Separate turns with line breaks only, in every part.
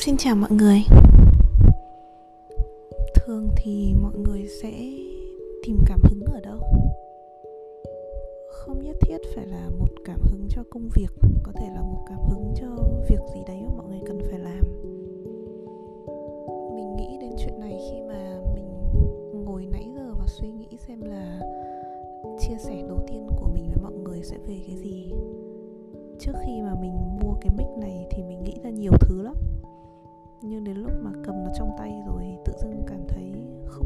Xin chào mọi người Thường thì mọi người sẽ tìm cảm hứng ở đâu? Không nhất thiết phải là một cảm hứng cho công việc, Có thể là một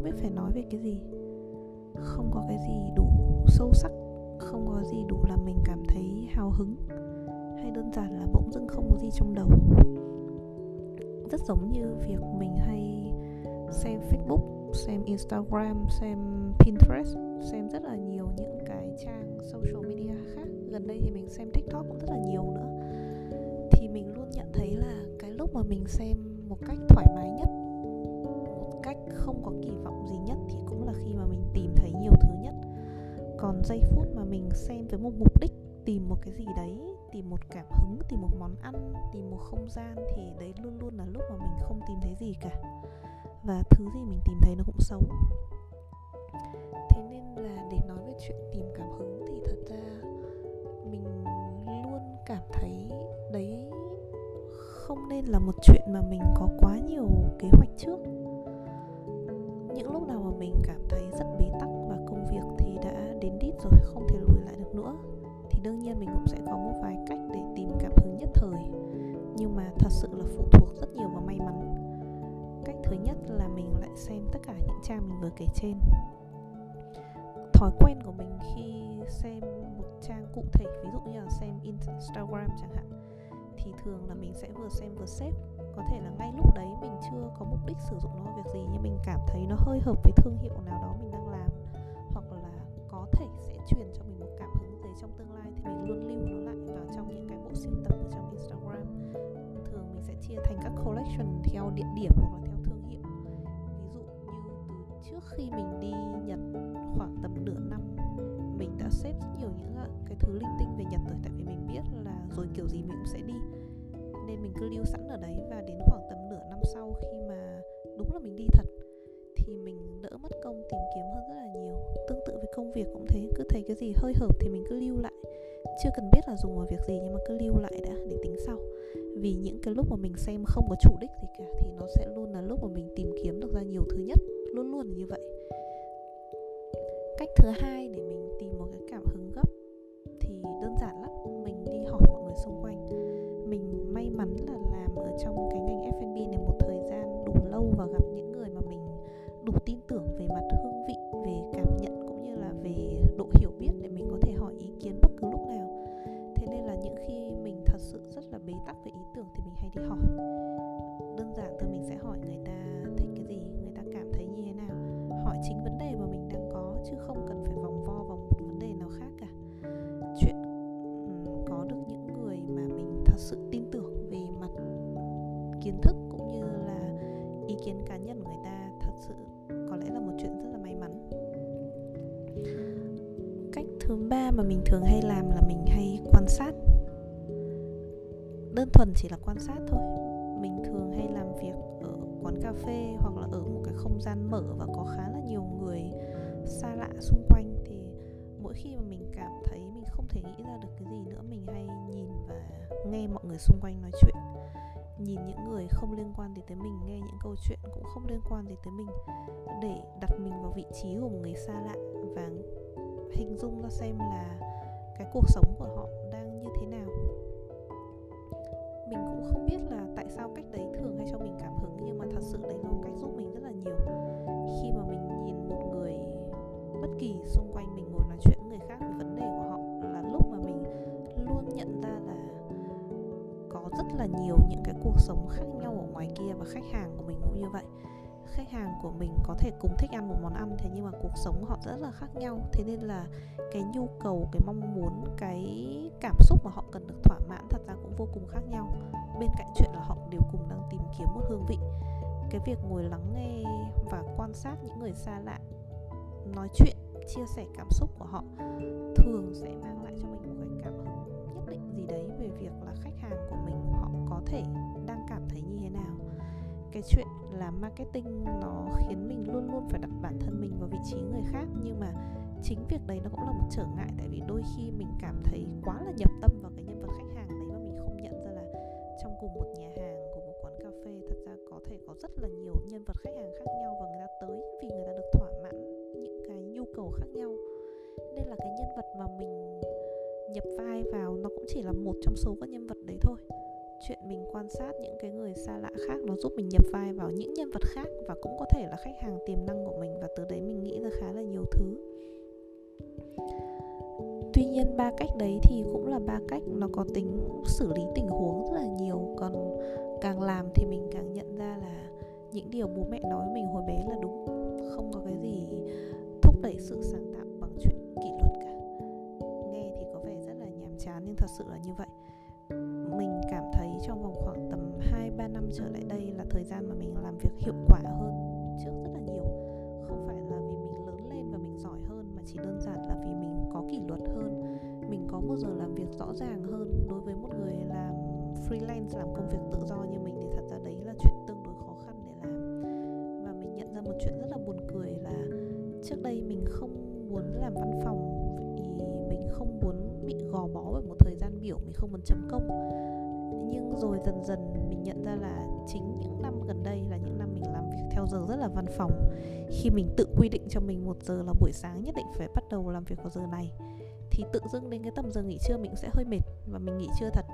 biết phải nói về cái gì. Không có cái gì đủ sâu sắc, không có gì đủ làm mình cảm thấy hào hứng, hay đơn giản là bỗng dưng không có gì trong đầu. Rất giống như việc mình hay xem facebook, xem instagram, xem pinterest, xem rất là nhiều những cái trang social media khác. Gần đây thì mình xem tiktok cũng rất là nhiều nữa. Thì mình luôn nhận thấy là cái lúc mà mình xem một cách thoải mái nhất không có kỳ vọng gì nhất thì cũng là khi mà mình tìm thấy nhiều thứ nhất. Còn giây phút mà mình xem với một mục đích, tìm một cái gì đấy, tìm một cảm hứng, tìm một món ăn, tìm một không gian thì đấy luôn luôn là lúc mà mình không tìm thấy gì cả. Và thứ gì mình tìm thấy nó cũng xấu. Thế nên là để nói về chuyện tìm cảm hứng thì thật ra mình luôn cảm thấy đấy không nên là một chuyện mà mình có quá nhiều kế hoạch trước những lúc nào mà mình cảm thấy rất bế tắc và công việc thì đã đến đít rồi, không thể lùi lại được nữa, thì đương nhiên mình cũng sẽ có một vài cách để tìm cảm hứng nhất thời. Nhưng mà thật sự là phụ thuộc rất nhiều vào may mắn. Cách thứ nhất là mình lại xem tất cả những trang mình vừa kể trên. Thói quen của mình khi xem một trang cụ thể, ví dụ như là xem instagram chẳng hạn thì thường là mình sẽ vừa xem vừa xếp có thể là ngay lúc đấy mình chưa có mục đích sử dụng nó việc gì, nhưng mình cảm thấy nó hơi hợp với thương hiệu nào đó mình đang làm. Hoặc là có thể sẽ truyền cho mình một cảm hứng gì trong tương lai thì mình luôn lưu nó lại vào trong những cái bộ sưu tập ở trong Instagram. Thường mình sẽ chia thành các collection theo địa điểm hoặc là theo thương hiệu. Ví dụ như từ trước khi mình đi Nhật khoảng tầm nửa năm, mình đã xếp rất nhiều những à, cái thứ linh tinh về Nhật rồi, tại vì mình biết là rồi kiểu gì mình cũng sẽ đi nên mình cứ lưu sẵn ở đấy và đến khoảng tầm nửa năm sau khi mà đúng là mình đi thật, thì mình đỡ mất công tìm kiếm hơn rất là nhiều. Tương tự với công việc cũng thế, cứ thấy cái gì hơi hợp thì mình cứ lưu lại. Chưa cần biết là dùng vào việc gì nhưng mà cứ lưu lại đã, để tính sau. Vì những cái lúc mà mình xem không có chủ đích gì cả thì nó sẽ luôn là lúc mà mình tìm kiếm được ra nhiều thứ nhất, luôn luôn như vậy. Cách thứ hai để mình tìm một cái cảm hứng may mắn là làm ở trong cái ngành F&B này một thời gian đủ lâu và gặp những người mà mình đủ tin tưởng về mặt hương vị, về cảm nhận cũng như là về độ hiểu biết để mình có thể hỏi ý kiến bất cứ lúc nào. Thế nên là những khi mình thật sự rất là bế tắc về ý tưởng thì mình hay đi hỏi. Đơn giản thôi mình sẽ hỏi người mình thường hay làm là mình hay quan sát. Đơn thuần chỉ là quan sát thôi. Mình thường hay làm việc ở quán cà phê hoặc là ở một cái không gian mở và có khá là nhiều người xa lạ xung quanh. Thì mỗi khi mà mình cảm thấy mình không thể nghĩ ra được cái gì nữa, mình hay nhìn và nghe mọi người xung quanh nói chuyện. Nhìn những người không liên quan gì tới mình, nghe những câu chuyện cũng không liên quan gì tới mình. Để đặt mình vào vị trí của một người xa lạ và hình dung ra xem là cái cuộc sống của họ đang như thế nào. Mình cũng không biết là tại sao cách đấy thường hay cho mình cảm hứng, nhưng mà thật sự đấy là một cách giúp mình rất là nhiều. Khi mà mình nhìn một người bất kỳ xung quanh mình ngồi nói chuyện với người khác về vấn đề của họ là lúc mà mình luôn nhận ra là có rất là nhiều những cái cuộc sống khác nhau ở ngoài kia và khách hàng của mình cũng như vậy khách hàng của mình có thể cùng thích ăn một món ăn thế nhưng mà cuộc sống họ rất là khác nhau. Thế nên là cái nhu cầu, cái mong muốn, cái cảm xúc mà họ cần được thỏa mãn thật ra cũng vô cùng khác nhau. Bên cạnh chuyện là họ đều cùng đang tìm kiếm một hương vị. Cái việc ngồi lắng nghe và quan sát những người xa lạ, nói chuyện, chia sẻ cảm xúc của họ thường sẽ mang lại cho mình một cái cảm hứng nhất định gì đấy về việc là khách hàng của mình họ có thể đang cảm thấy như thế nào cái chuyện làm marketing nó khiến mình luôn luôn phải đặt bản thân mình vào vị trí người khác. Nhưng mà chính việc đấy nó cũng là một trở ngại, tại vì đôi khi mình cảm thấy quá là nhập tâm vào cái nhân vật khách hàng đấy mà mình không nhận ra là trong cùng một nhà hàng, cùng một quán cà phê, thật ra có thể có rất là nhiều nhân vật khách hàng khác nhau và người ta tới vì người ta được thỏa mãn những cái nhu cầu khác nhau. Nên là cái nhân vật mà mình nhập vai vào nó cũng chỉ là một trong số các nhân vật đấy thôi chuyện mình quan sát những cái người xa lạ khác, nó giúp mình nhập vai vào những nhân vật khác và cũng có thể là khách hàng tiềm năng của mình và từ đấy mình nghĩ ra khá là nhiều thứ. Tuy nhiên ba cách đấy thì cũng là ba cách nó có tính xử lý tình huống rất là nhiều. Còn càng làm thì mình càng nhận ra là những điều bố mẹ nói mình hồi bé là đúng. Không có cái gì thúc đẩy sự sáng tạo bằng chuyện kỷ luật cả. Nghe thì có vẻ rất là nhàm chán nhưng thật sự là như vậy. 2-3 năm trở lại đây là thời gian mà mình làm việc hiệu quả hơn trước rất là nhiều. Không phải là vì mình lớn lên và mình giỏi hơn, mà chỉ đơn giản là vì mình có kỷ luật hơn. Mình có một giờ làm việc rõ ràng hơn. Đối với một người làm freelance, làm công việc tự do như mình thì thật ra đấy là chuyện tương đối khó khăn để làm. Và mình nhận ra một chuyện rất là buồn cười là trước đây mình không muốn làm văn phòng vì mình không muốn bị gò bó bởi một thời gian biểu, mình không muốn chấm công nhưng rồi dần dần mình nhận ra là chính những năm gần đây là những năm mình làm việc theo giờ rất là văn phòng. Khi mình tự quy định cho mình một giờ là buổi sáng nhất định phải bắt đầu làm việc vào giờ này, thì tự dưng đến cái tầm giờ nghỉ trưa mình sẽ hơi mệt và mình nghỉ trưa thật.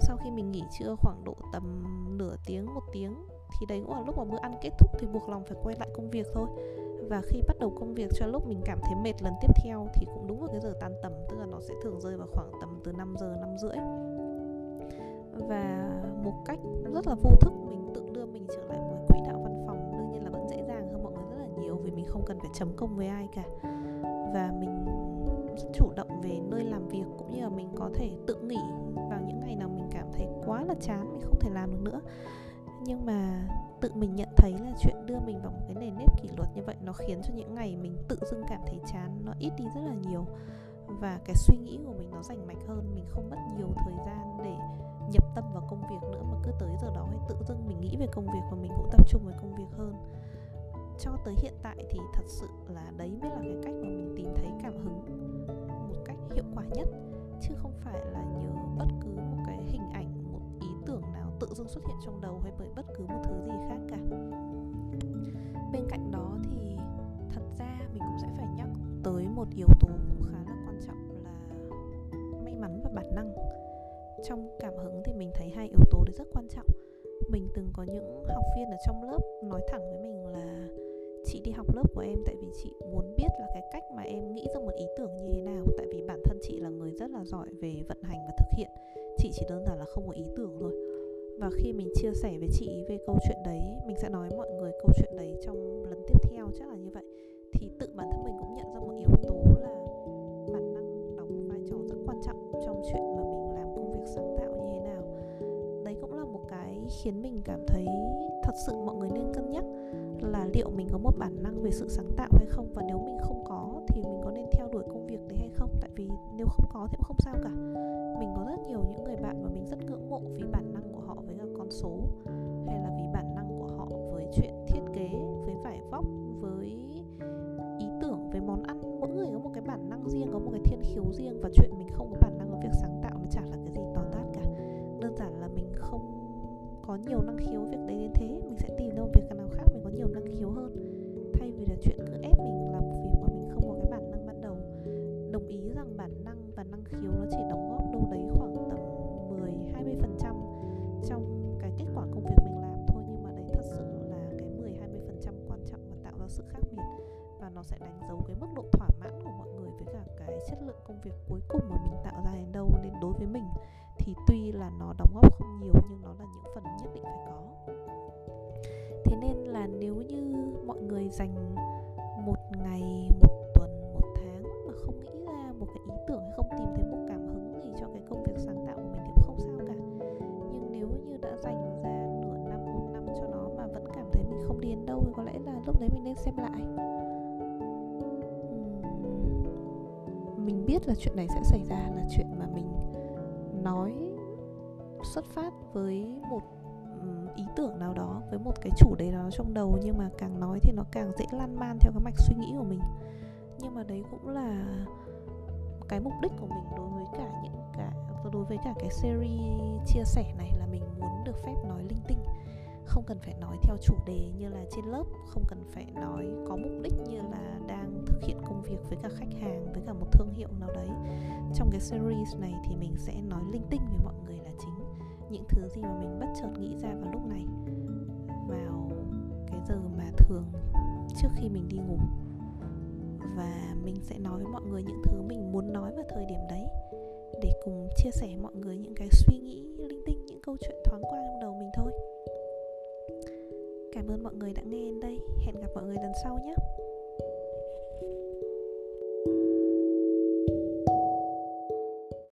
Sau khi mình nghỉ trưa khoảng độ tầm nửa tiếng, một tiếng, thì đấy cũng là lúc mà bữa ăn kết thúc thì buộc lòng phải quay lại công việc thôi. Và khi bắt đầu công việc cho lúc mình cảm thấy mệt lần tiếp theo thì cũng đúng vào cái giờ tan tầm, tức là nó sẽ thường rơi vào khoảng tầm từ 5 giờ 5 rưỡi và một cách rất là vô thức, mình tự đưa mình trở lại một quỹ đạo văn phòng đương nhiên là vẫn dễ dàng hơn mọi người rất là nhiều vì mình không cần phải chấm công với ai cả. Và mình rất chủ động về nơi làm việc cũng như là mình có thể tự nghỉ vào những ngày nào mình cảm thấy quá là chán, mình không thể làm được nữa. Nhưng mà tự mình nhận thấy là chuyện đưa mình vào một cái nền nếp kỷ luật như vậy nó khiến cho những ngày mình tự dưng cảm thấy chán nó ít đi rất là nhiều. Và cái suy nghĩ của mình nó rành mạch hơn, mình không mất nhiều thời gian để nhập tâm vào công việc nữa mà cứ tới giờ đó hay tự dưng mình nghĩ về công việc và mình cũng tập trung vào công việc hơn. Cho tới hiện tại thì thật sự là đấy mới là cái cách mà mình tìm thấy cảm hứng một cách hiệu quả nhất. Chứ không phải là nhờ bất cứ một cái hình ảnh, một ý tưởng nào tự dưng xuất hiện trong đầu hay bởi bất cứ một thứ gì khác cả. Bên cạnh đó thì thật ra mình cũng sẽ phải nhắc tới một yếu tố cũng khá là quan trọng là may mắn và bản năng trong cảm hứng thì mình thấy hai yếu tố đấy rất quan trọng. Mình từng có những học viên ở trong lớp nói thẳng với mình là chị đi học lớp của em tại vì chị muốn biết là cái cách mà em nghĩ ra một ý tưởng như thế nào, tại vì bản thân chị là người rất là giỏi về vận hành và thực hiện. Chị chỉ đơn giản là không có ý tưởng thôi. Và khi mình chia sẻ với chị về câu chuyện đấy, mình sẽ nói mọi người câu chuyện đấy trong lần tiếp theo chắc là như vậy. Thì tự khiến mình cảm thấy thật sự mọi người nên cân nhắc là liệu mình có một bản năng về sự sáng tạo hay không? Và nếu mình không có thì mình có nên theo đuổi công việc đấy hay không? Tại vì nếu không có thì cũng không sao cả. Mình có rất nhiều những người bạn mà mình rất ngưỡng mộ vì bản năng của họ với cả con số, hay là vì bản năng của họ với chuyện thiết kế, với vải vóc, với ý tưởng về món ăn. Mỗi người có một cái bản năng riêng, có một cái thiên khiếu riêng và chuyện mình không có bản năng ở việc sáng tạo nó chả là cái gì to tát cả. Đơn giản là mình không có nhiều năng khiếu việc đấy đến thế, mình sẽ tìm đâu việc nào khác, mình có nhiều năng khiếu hơn. Thay vì là chuyện cứ ép mình làm một việc mà mình không có cái bản năng ban đầu. Đồng ý rằng bản năng và năng khiếu nó chỉ đóng góp đâu đấy khoảng tầm 10 20 phần trăm trong cái kết quả công việc mình làm thôi, nhưng mà đấy thật sự là cái 10 20 phần trăm quan trọng và tạo ra sự khác biệt. Và nó sẽ đánh dấu cái mức độ thỏa mãn của mọi người với cả cái chất lượng công việc cuối cùng mà mình tạo ra đến đâu nên đối với mình thì tuy là nó đóng góp không nhiều nhưng nó là những phần nhất định phải có. Thế nên là nếu như mọi người dành một ngày, một tuần, một tháng mà không nghĩ ra một cái ý tưởng hay không tìm thấy một cảm hứng gì cho cái công việc sáng tạo của mình thì cũng không sao cả. Nhưng nếu như đã dành ra nửa năm, một năm cho nó mà vẫn cảm thấy mình không đi đến đâu thì có lẽ là lúc đấy mình nên xem lại. Mình biết là chuyện này sẽ xảy ra là chuyện mà mình nói xuất phát với một ý tưởng nào đó, với một cái chủ đề đó trong đầu, nhưng mà càng nói thì nó càng dễ lan man theo cái mạch suy nghĩ của mình. Nhưng mà đấy cũng là cái mục đích của mình đối với cả những cả, đối với cả cái series chia sẻ này là mình muốn được phép không cần phải nói theo chủ đề như là trên lớp, không cần phải nói có mục đích như là đang thực hiện công việc với cả khách hàng, với cả một thương hiệu nào đấy. Trong cái series này thì mình sẽ nói linh tinh với mọi người là chính những thứ gì mà mình bất chợt nghĩ ra vào lúc này, vào cái giờ mà thường trước khi mình đi ngủ. Và mình sẽ nói với mọi người những thứ mình muốn nói vào thời điểm đấy, để cùng chia sẻ mọi người những cái suy nghĩ linh tinh, những câu chuyện thoáng qua trong đầu mình thôi cảm ơn mọi người đã nghe đến đây. Hẹn gặp mọi người lần sau nhé.